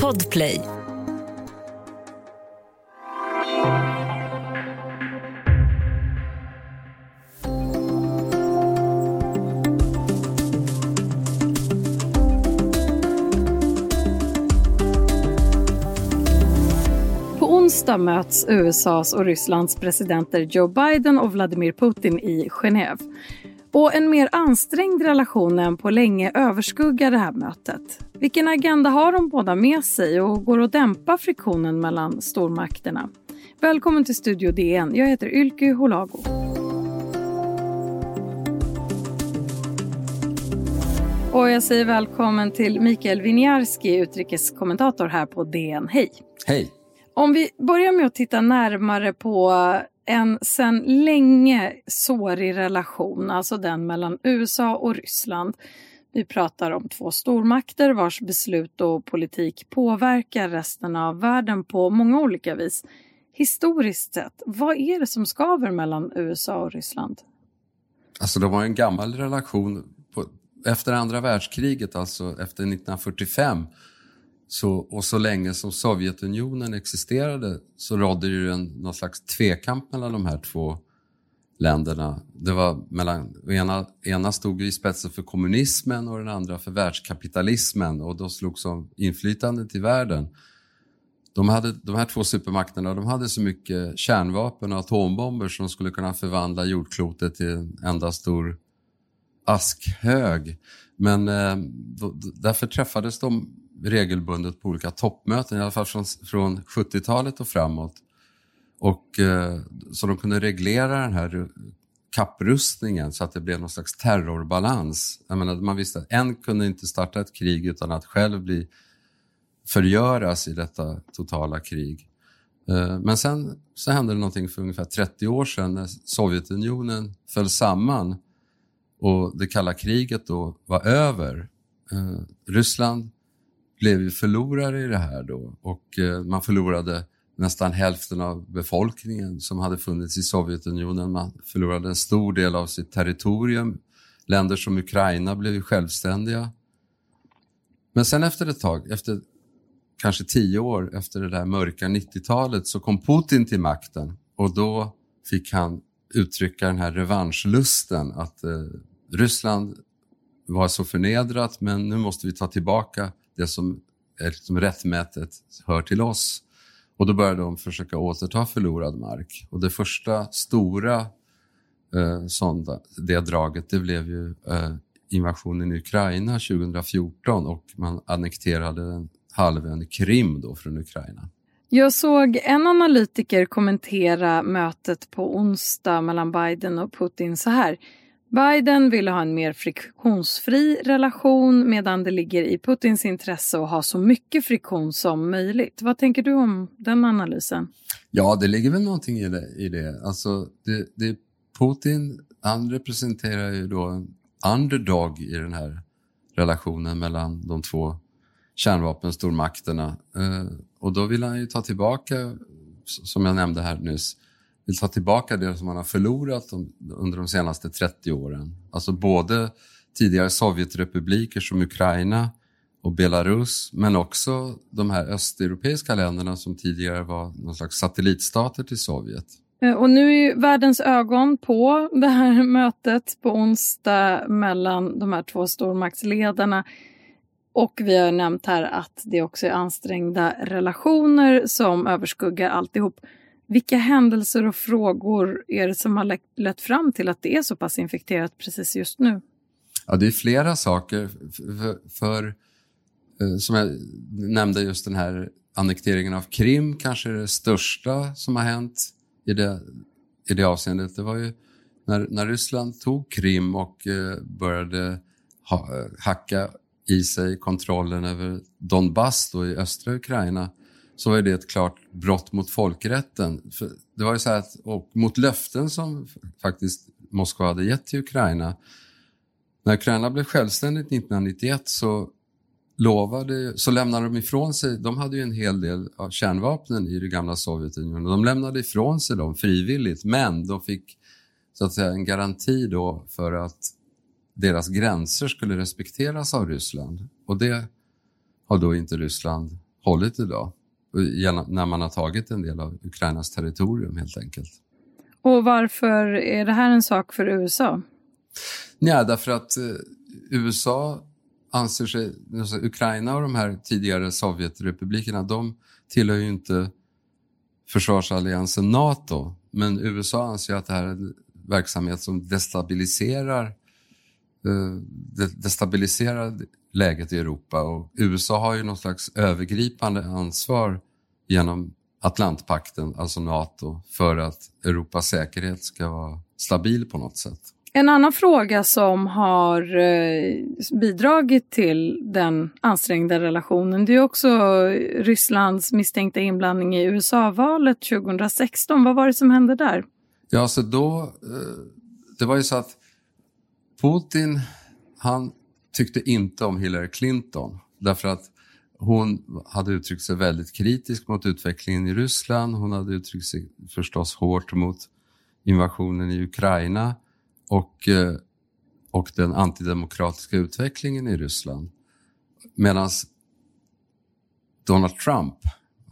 Podplay. På onsdag möts USAs och Rysslands presidenter Joe Biden och Vladimir Putin i Genève. Och en mer ansträngd relation än på länge överskuggar det här mötet. Vilken agenda har de båda med sig och går att dämpa friktionen mellan stormakterna? Välkommen till Studio DN. Jag heter Ylke Holago. Och jag säger välkommen till Mikael Winiarski, utrikeskommentator här på DN. Hej! Hej! Om vi börjar med att titta närmare på en sedan länge sårig relation, alltså den mellan USA och Ryssland. Vi pratar om två stormakter vars beslut och politik påverkar resten av världen på många olika vis. Historiskt sett, vad är det som skaver mellan USA och Ryssland? Alltså de har en gammal relation. På, efter andra världskriget, alltså efter 1945, så, och så länge som Sovjetunionen existerade så rådde det en, någon slags tvekamp mellan de här två länderna. Det var mellan, ena, ena stod i spetsen för kommunismen och den andra för världskapitalismen och då slogs om inflytandet i världen. De, hade, de här två supermakterna de hade så mycket kärnvapen och atombomber som skulle kunna förvandla jordklotet till en enda stor askhög. Men eh, då, därför träffades de regelbundet på olika toppmöten, i alla fall från, från 70-talet och framåt. Och, eh, så de kunde reglera den här kapprustningen så att det blev någon slags terrorbalans. Jag menar, man visste att en kunde inte starta ett krig utan att själv bli förgöras i detta totala krig. Eh, men sen så hände det någonting för ungefär 30 år sedan när Sovjetunionen föll samman och det kalla kriget då var över. Eh, Ryssland blev ju förlorare i det här då och eh, man förlorade nästan hälften av befolkningen som hade funnits i Sovjetunionen. Man förlorade en stor del av sitt territorium. Länder som Ukraina blev ju självständiga. Men sen efter ett tag, efter kanske tio år efter det där mörka 90-talet så kom Putin till makten och då fick han uttrycka den här revanschlusten att eh, Ryssland var så förnedrat men nu måste vi ta tillbaka det som eh, är liksom rättmätigt hör till oss. Och då började de försöka återta förlorad mark. Och det första stora eh, sånda, det draget det blev ju eh, invasionen i Ukraina 2014 och man annekterade halvön Krim då från Ukraina. Jag såg en analytiker kommentera mötet på onsdag mellan Biden och Putin så här. Biden ville ha en mer friktionsfri relation medan det ligger i Putins intresse att ha så mycket friktion som möjligt. Vad tänker du om den analysen? Ja, det ligger väl någonting i det. I det. Alltså, det, det, Putin han representerar ju då en underdog i den här relationen mellan de två kärnvapenstormakterna. Eh, och då vill han ju ta tillbaka, som jag nämnde här nyss, vill ta tillbaka det som man har förlorat under de senaste 30 åren. Alltså både tidigare Sovjetrepubliker som Ukraina och Belarus, men också de här östeuropeiska länderna som tidigare var någon slags satellitstater till Sovjet. Eh, och nu är världens ögon på det här mötet på onsdag mellan de här två stormaktsledarna. Och vi har nämnt här att det också är ansträngda relationer som överskuggar alltihop. Vilka händelser och frågor är det som har lett fram till att det är så pass infekterat precis just nu? Ja, det är flera saker. För, för eh, som jag nämnde, just den här annekteringen av Krim kanske är det största som har hänt i det, i det avseendet. Det var ju när, när Ryssland tog Krim och eh, började ha, eh, hacka i sig kontrollen över Donbass då i östra Ukraina så var det ett klart brott mot folkrätten. För det var ju så att, och mot löften som faktiskt Moskva hade gett till Ukraina. När Ukraina blev självständigt 1991 så lovade, så lämnade de ifrån sig, de hade ju en hel del av kärnvapnen i det gamla Sovjetunionen, de lämnade ifrån sig dem frivilligt men de fick så att säga en garanti då för att deras gränser skulle respekteras av Ryssland. Och det har då inte Ryssland hållit idag. När man har tagit en del av Ukrainas territorium helt enkelt. Och varför är det här en sak för USA? Ja, därför att eh, USA anser sig, alltså Ukraina och de här tidigare Sovjetrepublikerna, de tillhör ju inte försvarsalliansen NATO. Men USA anser att det här är en verksamhet som destabiliserar, eh, destabiliserar läget i Europa och USA har ju något slags övergripande ansvar genom Atlantpakten, alltså NATO, för att Europas säkerhet ska vara stabil på något sätt. En annan fråga som har eh, bidragit till den ansträngda relationen det är också Rysslands misstänkta inblandning i USA-valet 2016. Vad var det som hände där? Ja, så då, eh, det var ju så att Putin, han tyckte inte om Hillary Clinton därför att hon hade uttryckt sig väldigt kritiskt mot utvecklingen i Ryssland. Hon hade uttryckt sig förstås hårt mot invasionen i Ukraina och, eh, och den antidemokratiska utvecklingen i Ryssland. Medan Donald Trump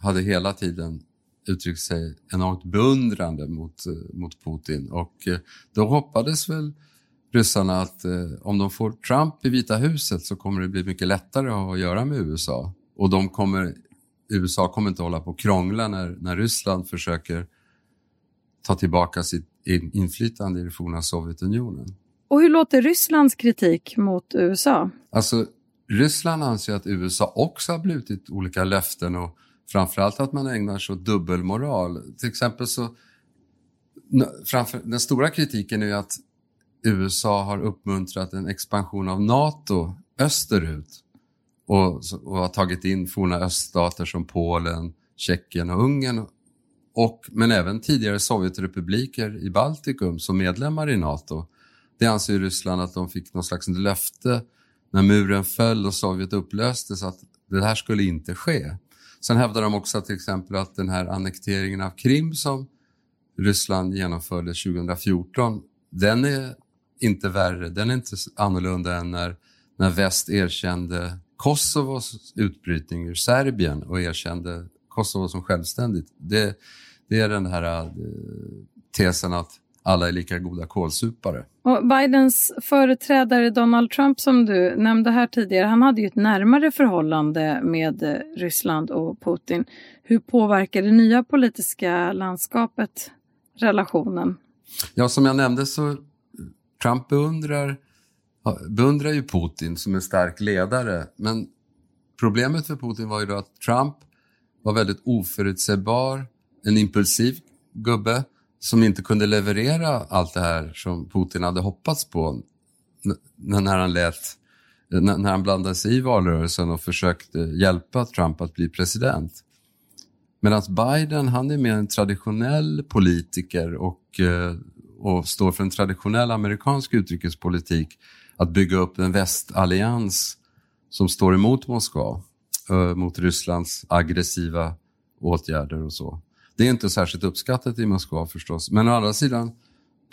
hade hela tiden uttryckt sig enormt beundrande mot, eh, mot Putin och eh, då hoppades väl ryssarna att eh, om de får Trump i Vita huset så kommer det bli mycket lättare att ha att göra med USA. Och de kommer, USA kommer inte hålla på och krångla när, när Ryssland försöker ta tillbaka sitt inflytande i det forna Sovjetunionen. Och hur låter Rysslands kritik mot USA? Alltså, Ryssland anser att USA också har brutit olika löften och framförallt att man ägnar sig åt dubbelmoral. Till exempel så, framför, den stora kritiken är att USA har uppmuntrat en expansion av NATO österut och, och har tagit in forna öststater som Polen, Tjeckien och Ungern och, men även tidigare Sovjetrepubliker i Baltikum som medlemmar i NATO. Det anser Ryssland att de fick någon slags löfte när muren föll och Sovjet upplöstes att det här skulle inte ske. Sen hävdar de också till exempel att den här annekteringen av Krim som Ryssland genomförde 2014, den är inte värre, den är inte annorlunda än när, när väst erkände Kosovos utbrytning ur Serbien och erkände Kosovo som självständigt. Det, det är den här uh, tesen att alla är lika goda kålsupare. Och Bidens företrädare Donald Trump som du nämnde här tidigare, han hade ju ett närmare förhållande med eh, Ryssland och Putin. Hur påverkar det nya politiska landskapet relationen? Ja, som jag nämnde så Trump beundrar, beundrar ju Putin som en stark ledare, men problemet för Putin var ju då att Trump var väldigt oförutsägbar, en impulsiv gubbe som inte kunde leverera allt det här som Putin hade hoppats på när han lät när han blandade sig i valrörelsen och försökte hjälpa Trump att bli president. Medan Biden, han är mer en traditionell politiker och eh, och står för en traditionell amerikansk utrikespolitik att bygga upp en västallians som står emot Moskva, eh, mot Rysslands aggressiva åtgärder och så. Det är inte särskilt uppskattat i Moskva förstås, men å andra sidan,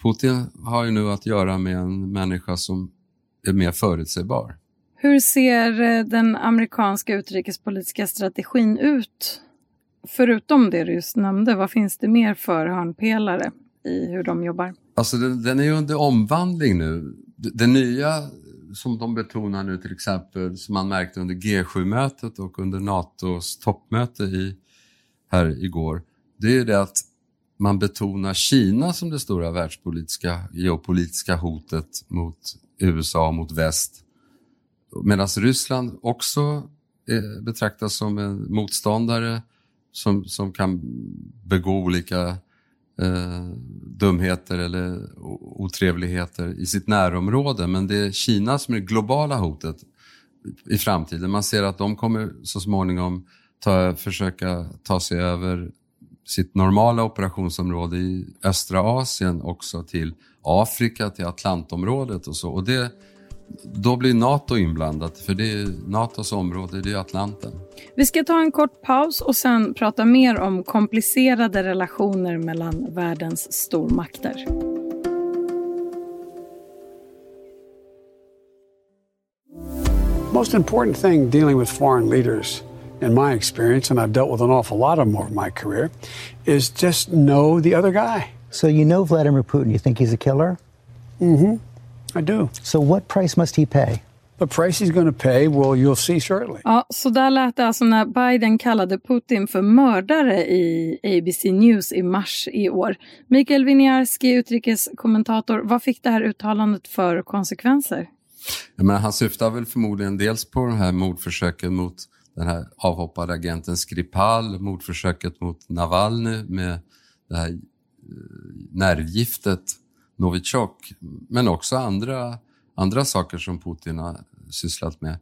Putin har ju nu att göra med en människa som är mer förutsägbar. Hur ser eh, den amerikanska utrikespolitiska strategin ut? Förutom det du just nämnde, vad finns det mer för hörnpelare? i hur de jobbar? Alltså den, den är ju under omvandling nu. Det, det, nya som de betonar nu till exempel, som man märkte under G7-mötet och under NATOs toppmöte i, här igår, det är ju det att man betonar Kina som det stora världspolitiska, geopolitiska hotet mot USA och mot väst. Medan Ryssland också eh, betraktas som en motståndare som, som kan begå olika eh, dumheter eller otrevligheter i sitt närområde. Men det är Kina som är det globala hotet i framtiden. Man ser att de kommer så småningom ta, försöka ta sig över sitt normala operationsområde i östra Asien också till Afrika, till Atlantområdet och så. Och det, då blir NATO inblandat, för det är NATOs område, det är Atlanten. Vi ska ta en kort paus och sen prata mer om komplicerade relationer mellan världens stormakter. Most important thing dealing with foreign leaders in my experience, and I've dealt with an awful lot of them over my career, is just know the other guy. So you know Vladimir Putin. You think he's a killer? Mm-hmm. I do. So what price must he pay? The price he's going to pay, well, you'll see shortly. Ja, så där lät det alltså när Biden kallade Putin för mördare i ABC News i mars i år. Mikael Winiarski, utrikeskommentator, vad fick det här uttalandet för konsekvenser? Jag menar, han syftar väl förmodligen dels på de här mordförsöken mot den här avhoppade agenten Skripal, mordförsöket mot Navalny med det här eh, nervgiftet Novichok, men också andra, andra saker som Putin har sysslat med.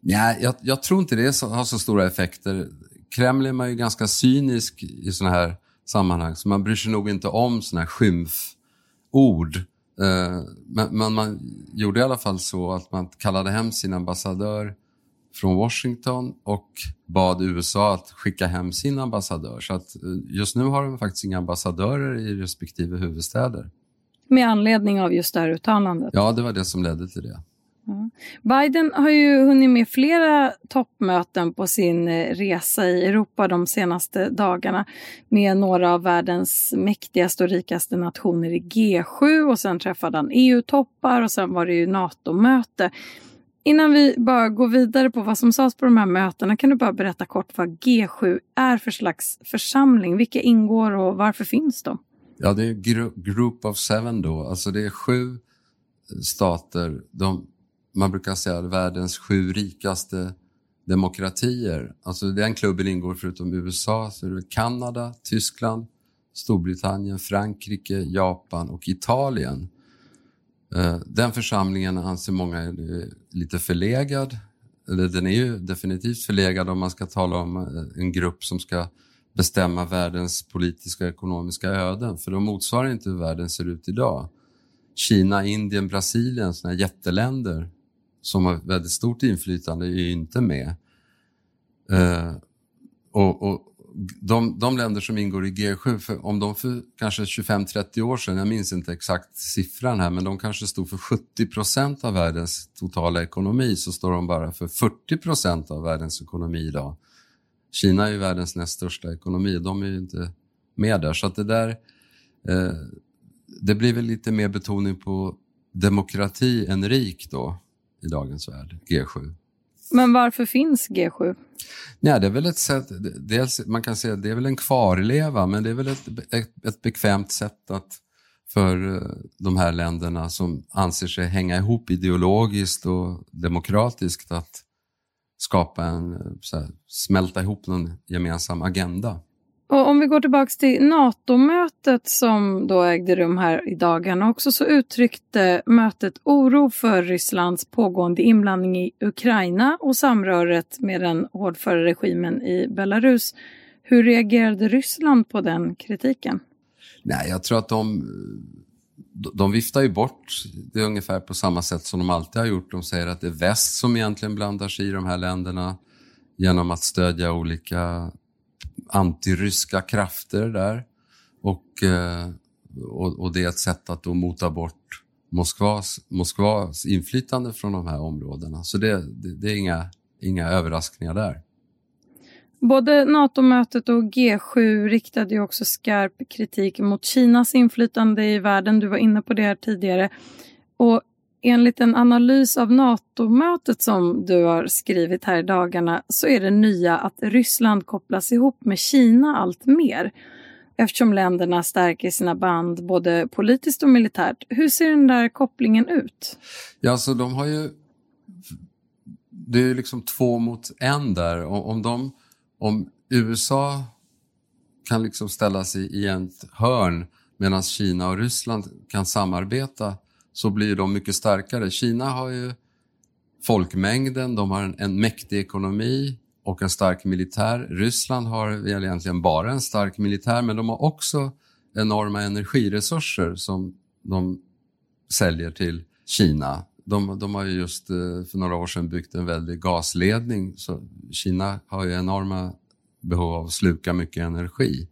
Nej, jag, jag tror inte det har så stora effekter. Kreml är man ju ganska cynisk i sådana här sammanhang, så man bryr sig nog inte om sådana här skymford. Eh, men, men man gjorde i alla fall så att man kallade hem sin ambassadör från Washington och bad USA att skicka hem sin ambassadör. Så att eh, just nu har de faktiskt inga ambassadörer i respektive huvudstäder. Med anledning av just det här uttalandet? Ja, det var det som ledde till det. Biden har ju hunnit med flera toppmöten på sin eh, resa i Europa de senaste dagarna med några av världens mäktigaste och rikaste nationer i G7 och sen träffade han EU-toppar och sen var det ju NATO-möte. Innan vi bara går vidare på vad som sades på de här mötena kan du bara berätta kort vad G7 är för slags församling? Vilka ingår och varför finns de? Ja, det är Group of Seven då, alltså det är sju eh, stater. De, man brukar säga världens sju rikaste demokratier. Alltså den klubben ingår förutom USA så är det Kanada, Tyskland, Storbritannien, Frankrike, Japan och Italien. Eh, den församlingen anser många är eh, lite förlegad. Eller den är ju definitivt förlegad om man ska tala om en grupp som ska bestämma världens politiska och ekonomiska öden, för de motsvarar inte hur världen ser ut idag. Kina, Indien, Brasilien, sådana jätteländer som har väldigt stort inflytande är ju inte med. Eh, och, och de, de, länder som ingår i G7, för om de för kanske 25-30 år sedan, jag minns inte exakt siffran här, men de kanske stod för 70 procent av världens totala ekonomi, så står de bara för 40 procent av världens ekonomi idag. Kina är ju världens näst största ekonomi, de är ju inte med där. Så att det där, eh, det blir väl lite mer betoning på demokrati än rik då i dagens värld, G7. Men varför finns G7? Ja, det är väl ett sätt, dels, man kan säga det är väl en kvarleva, men det är väl ett, ett, ett bekvämt sätt att för eh, de här länderna som anser sig hänga ihop ideologiskt och demokratiskt att skapa en, här, smälta ihop någon gemensam agenda. Och om vi går tillbaka till NATO-mötet som då ägde rum här i dagarna också så uttryckte mötet oro för Rysslands pågående inblandning i Ukraina och samröret med den hårdföra regimen i Belarus. Hur reagerade Ryssland på den kritiken? Nej, jag tror att de de viftar ju bort det ungefär på samma sätt som de alltid har gjort. De säger att det är väst som egentligen blandar sig i de här länderna genom att stödja olika antiryska krafter där. Och, eh, och, och, det är ett sätt att då mota bort Moskvas, Moskvas inflytande från de här områdena. Så det, det, det är inga, inga överraskningar där. Både NATO-mötet och G7 riktade ju också skarp kritik mot Kinas inflytande i världen. Du var inne på det här tidigare. Och enligt en analys av NATO-mötet som du har skrivit här i dagarna så är det nya att Ryssland kopplas ihop med Kina allt mer eftersom länderna stärker sina band både politiskt och militärt. Hur ser den där kopplingen ut? Ja, så de har ju... Det är liksom två mot en där. Om de om USA kan liksom ställa sig i ett hörn medan Kina och Ryssland kan samarbeta så blir de mycket starkare. Kina har ju folkmängden, de har en, en mäktig ekonomi och en stark militär. Ryssland har väl egentligen bara en stark militär men de har också enorma energiresurser som de säljer till Kina. De, de har ju just eh, för några år sedan byggt en väldig gasledning. Så Kina har ju enorma behov av att sluka mycket energi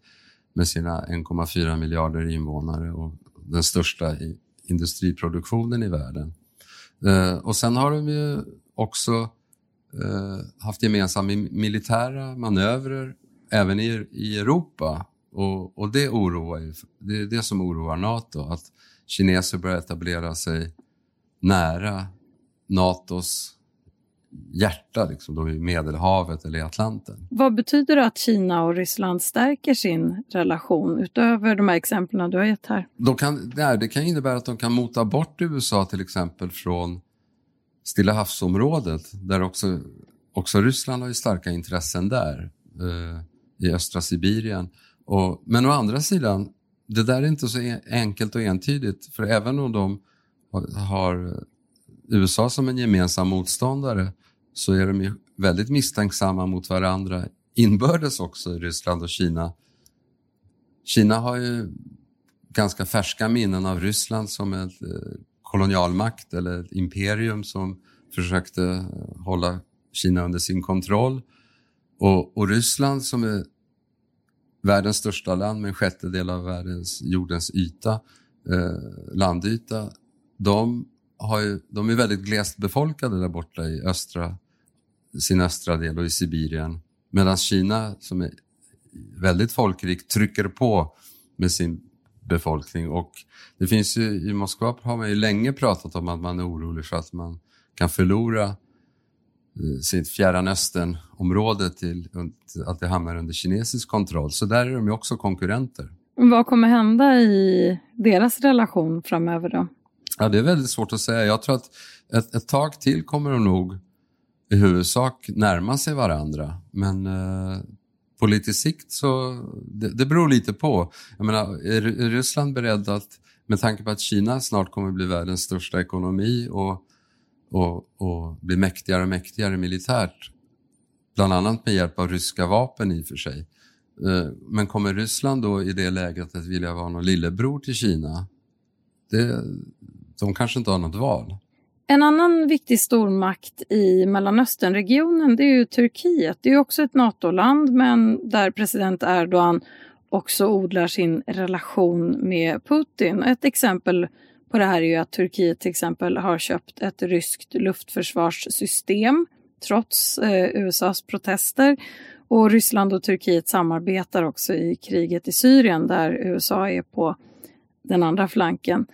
med sina 1,4 miljarder invånare och den största industriproduktionen i världen. Eh, och sen har de ju också eh, haft gemensamma militära manövrer även i, i Europa. Och, och det oroar ju, det är det som oroar NATO, att kineser börjar etablera sig nära NATOs hjärta, liksom, då i Medelhavet eller i Atlanten. Vad betyder det att Kina och Ryssland stärker sin relation utöver de här exemplen du har gett här? De kan, nej, det kan innebära att de kan mota bort USA till exempel från Stilla havsområdet där också, också Ryssland har ju starka intressen där eh, i östra Sibirien. Och, men å andra sidan, det där är inte så enkelt och entydigt för även om de har USA som en gemensam motståndare så är de ju väldigt misstänksamma mot varandra inbördes också i Ryssland och Kina. Kina har ju ganska färska minnen av Ryssland som en eh, kolonialmakt eller ett imperium som försökte eh, hålla Kina under sin kontroll. Och, och Ryssland som är världens största land med en sjättedel av världens, jordens yta, eh, landyta, de, har ju, de är väldigt glest befolkade där borta i östra, sin östra del och i Sibirien. Medan Kina, som är väldigt folkrikt, trycker på med sin befolkning. Och det finns ju, I Moskva har man ju länge pratat om att man är orolig för att man kan förlora eh, sitt Fjärran Östern-område till att det hamnar under kinesisk kontroll. Så där är de ju också konkurrenter. Vad kommer hända i deras relation framöver då? Ja, det är väldigt svårt att säga. Jag tror att ett, ett tag till kommer de nog i huvudsak närma sig varandra. Men eh, på lite sikt så, det, det beror lite på. Jag menar, är, är Ryssland beredd att, med tanke på att Kina snart kommer bli världens största ekonomi och, och, och bli mäktigare och mäktigare militärt, bland annat med hjälp av ryska vapen i och för sig. Eh, men kommer Ryssland då i det läget att vilja vara någon lillebror till Kina? Det, de kanske inte har något val. En annan viktig stormakt i Mellanösternregionen det är ju Turkiet. Det är också ett NATO-land men där president Erdogan också odlar sin relation med Putin. Ett exempel på det här är ju att Turkiet till exempel har köpt ett ryskt luftförsvarssystem trots eh, USAs protester. Och Ryssland och Turkiet samarbetar också i kriget i Syrien där USA är på den andra flanken.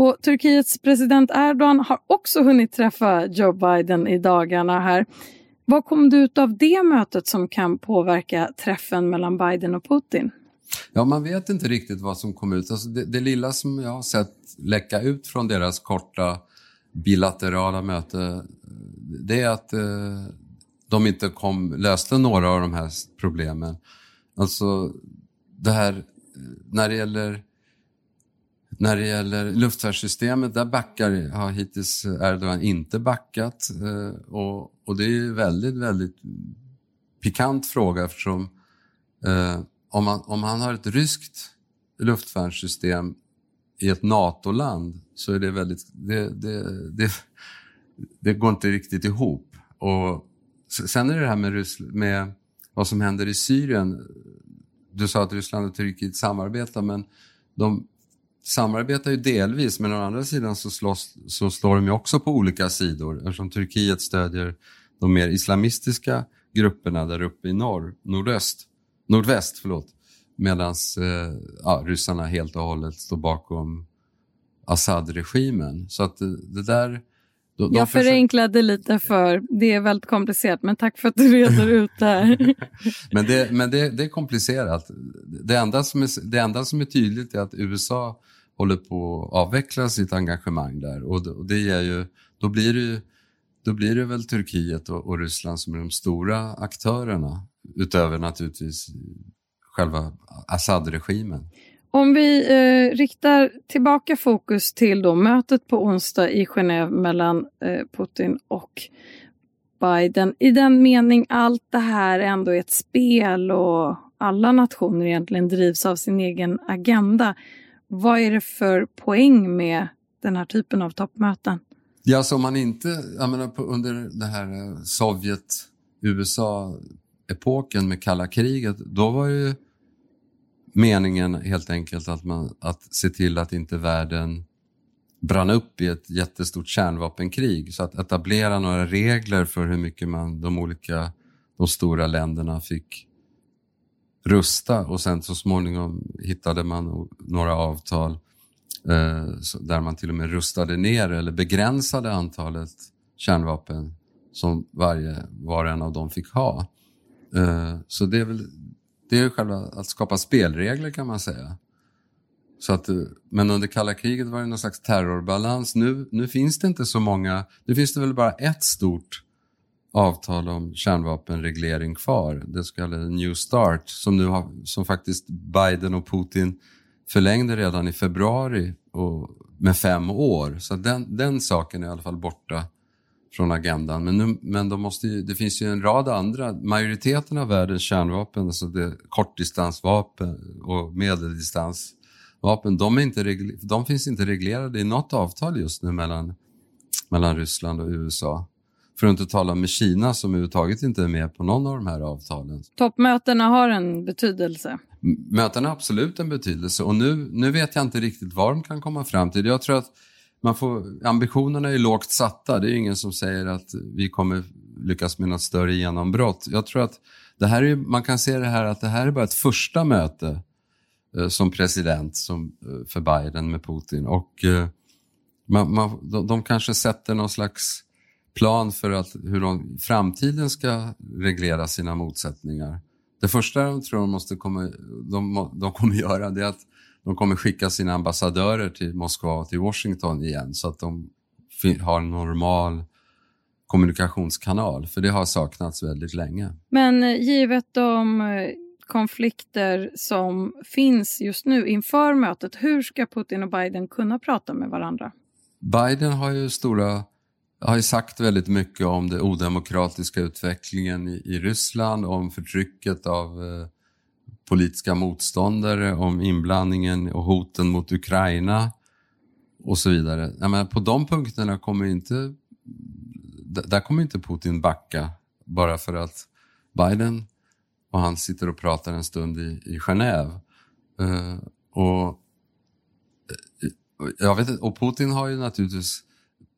Och Turkiets president Erdogan har också hunnit träffa Joe Biden i dagarna här. Vad kom det ut av det mötet som kan påverka träffen mellan Biden och Putin? Ja, man vet inte riktigt vad som kom ut. Alltså det, det lilla som jag har sett läcka ut från deras korta bilaterala möte, det är att eh, de inte kom, löste några av de här problemen. Alltså, det här, eh, när det gäller när det gäller luftvärnssystemet, där backar, har hittills Erdogan inte backat. Eh, och, och det är ju väldigt, väldigt pikant fråga eftersom eh, om, man, om han har ett ryskt luftvärnssystem i ett NATO-land så är det väldigt... Det, det, det, det, går inte riktigt ihop. Och sen är det det här med, Ryssland, med vad som händer i Syrien. Du sa att Ryssland och Turkiet samarbetar men de samarbetar ju delvis men å andra sidan så, slåss, så slår de ju också på olika sidor eftersom Turkiet stödjer de mer islamistiska grupperna där uppe i norr, nordöst, nordväst. Förlåt, Medan eh, ja, ryssarna helt och hållet står bakom Assad-regimen. Så att det, det där... De, jag förenklade lite för det är väldigt komplicerat, men tack för att du reder ut det här. men det, men det, det, är komplicerat. Det enda, som är, det enda som är tydligt är att USA håller på att avveckla sitt engagemang där och, och det ger ju, då blir det ju då blir det väl Turkiet och, och Ryssland som är de stora aktörerna utöver naturligtvis själva Assad-regimen. Om vi eh, riktar tillbaka fokus till då mötet på onsdag i Genève mellan eh, Putin och Biden. I den mening allt det här ändå är ett spel och alla nationer egentligen drivs av sin egen agenda. Vad är det för poäng med den här typen av toppmöten? Ja, som man inte, jag menar, under det här eh, Sovjet-USA-epoken med kalla kriget, då var ju meningen helt enkelt att, man, att se till att inte världen brann upp i ett jättestort kärnvapenkrig. Så att etablera några regler för hur mycket man, de olika, de stora länderna fick rusta och sen så småningom hittade man några avtal eh, där man till och med rustade ner eller begränsade antalet kärnvapen som varje var och en av dem fick ha. Eh, så det är väl det är själva att skapa spelregler kan man säga. Så att, men under kalla kriget var det någon slags terrorbalans. Nu, nu finns det inte så många, nu finns det väl bara ett stort avtal om kärnvapenreglering kvar, det så kallade New Start, som, nu har, som faktiskt Biden och Putin förlängde redan i februari och, med fem år. Så den, den saken är i alla fall borta från agendan. Men, nu, men de måste ju, det finns ju en rad andra, majoriteten av världens kärnvapen, alltså det, kortdistansvapen och medeldistansvapen, de, är inte de finns inte reglerade i något avtal just nu mellan, mellan Ryssland och USA. För att inte tala med Kina som överhuvudtaget inte är med på någon av de här avtalen. Toppmötena har en betydelse? Mötena har absolut en betydelse och nu, nu vet jag inte riktigt vad de kan komma fram till. Jag tror att man får, ambitionerna är lågt satta. Det är ingen som säger att vi kommer lyckas med något större genombrott. Jag tror att det här är, man kan se det här att det här är bara ett första möte eh, som president som, eh, för Biden med Putin. Och eh, man, man, de, de kanske sätter någon slags plan för att, hur de framtiden ska reglera sina motsättningar. Det första de tror de, måste komma, de, de kommer göra det är att de kommer skicka sina ambassadörer till Moskva och till Washington igen så att de har en normal kommunikationskanal, för det har saknats väldigt länge. Men eh, givet de eh, konflikter som finns just nu inför mötet, hur ska Putin och Biden kunna prata med varandra? Biden har ju stora har ju sagt väldigt mycket om den odemokratiska utvecklingen i, i Ryssland, om förtrycket av eh, politiska motståndare, om inblandningen och hoten mot Ukraina och så vidare. Jag menar, på de punkterna kommer inte, där kommer inte Putin backa bara för att Biden och han sitter och pratar en stund i, i Genève. Uh, och, eh, jag vet, och Putin har ju naturligtvis,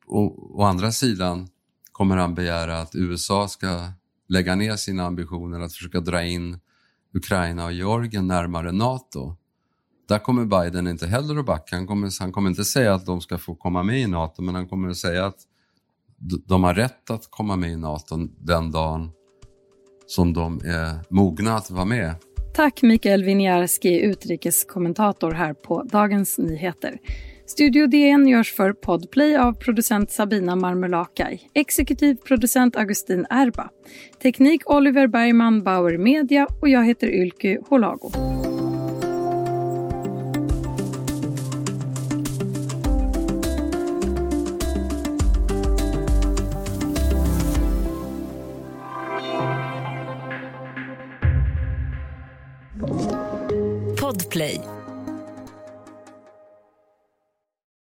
och, å andra sidan kommer han begära att USA ska lägga ner sina ambitioner att försöka dra in Ukraina och Georgien närmare NATO. Där kommer Biden inte heller att backa. Han kommer, han kommer inte säga att de ska få komma med i NATO, men han kommer att säga att de har rätt att komma med i NATO den dagen som de är mogna att vara med. Tack Mikael Winiarski, utrikeskommentator här på Dagens Nyheter. Studio DN görs för Podplay av producent Sabina Marmelakai, exekutiv producent Augustin Erba, teknik Oliver Bergman, Bauer Media. Och jag heter Ylky Holago.